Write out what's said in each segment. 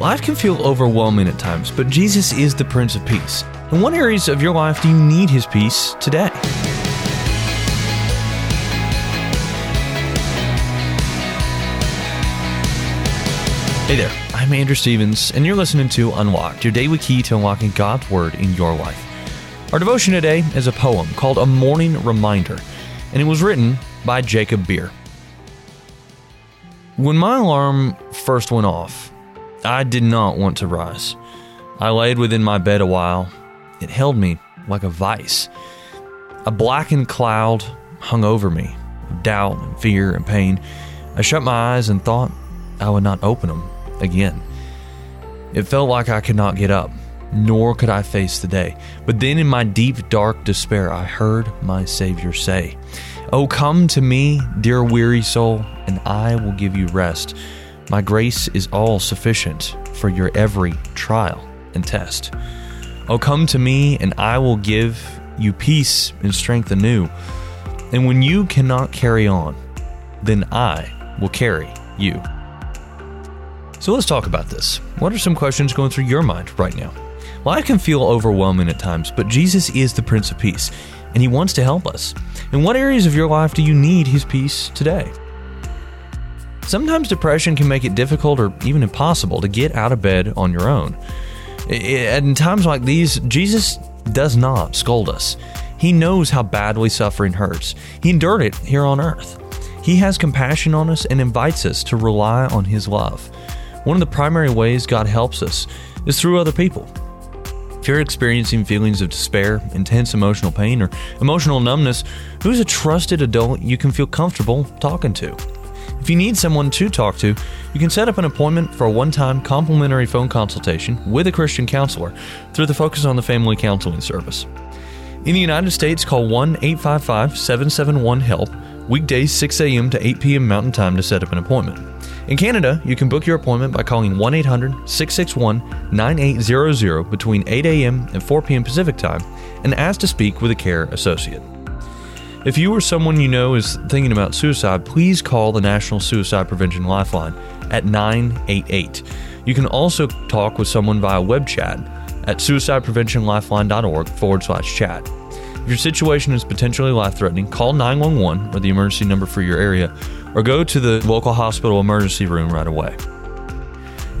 Life can feel overwhelming at times, but Jesus is the Prince of Peace. In what areas of your life do you need His peace today? Hey there, I'm Andrew Stevens, and you're listening to Unlocked, your daily key to unlocking God's Word in your life. Our devotion today is a poem called A Morning Reminder, and it was written by Jacob Bier. When my alarm first went off, I did not want to rise. I laid within my bed a while. It held me like a vice. A blackened cloud hung over me, of doubt and fear and pain. I shut my eyes and thought I would not open them again. It felt like I could not get up, nor could I face the day. But then, in my deep, dark despair, I heard my Savior say, Oh, come to me, dear weary soul, and I will give you rest. My grace is all sufficient for your every trial and test. Oh, come to me, and I will give you peace and strength anew. And when you cannot carry on, then I will carry you. So let's talk about this. What are some questions going through your mind right now? Life can feel overwhelming at times, but Jesus is the Prince of Peace, and He wants to help us. In what areas of your life do you need His peace today? Sometimes depression can make it difficult or even impossible to get out of bed on your own. And In times like these, Jesus does not scold us. He knows how badly suffering hurts. He endured it here on earth. He has compassion on us and invites us to rely on His love. One of the primary ways God helps us is through other people. If you're experiencing feelings of despair, intense emotional pain, or emotional numbness, who's a trusted adult you can feel comfortable talking to? If you need someone to talk to, you can set up an appointment for a one time complimentary phone consultation with a Christian counselor through the Focus on the Family Counseling Service. In the United States, call 1 855 771 HELP, weekdays 6 a.m. to 8 p.m. Mountain Time to set up an appointment. In Canada, you can book your appointment by calling 1 800 661 9800 between 8 a.m. and 4 p.m. Pacific Time and ask to speak with a care associate. If you or someone you know is thinking about suicide, please call the National Suicide Prevention Lifeline at 988. You can also talk with someone via web chat at suicidepreventionlifeline.org forward slash chat. If your situation is potentially life threatening, call 911 or the emergency number for your area or go to the local hospital emergency room right away.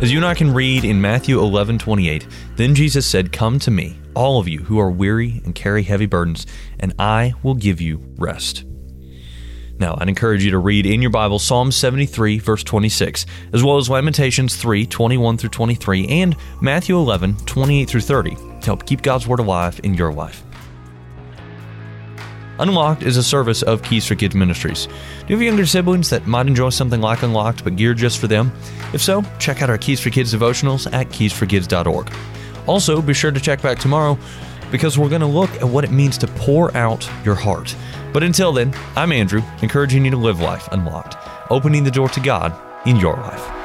As you and I can read in Matthew 11 28, then Jesus said, Come to me, all of you who are weary and carry heavy burdens, and I will give you rest. Now, I'd encourage you to read in your Bible Psalm 73, verse 26, as well as Lamentations 3, 21 through 23, and Matthew 11, 28 through 30 to help keep God's Word alive in your life. Unlocked is a service of Keys for Kids Ministries. Do you have younger siblings that might enjoy something like Unlocked but geared just for them? If so, check out our Keys for Kids devotionals at keysforkids.org. Also, be sure to check back tomorrow because we're going to look at what it means to pour out your heart. But until then, I'm Andrew, encouraging you to live life unlocked, opening the door to God in your life.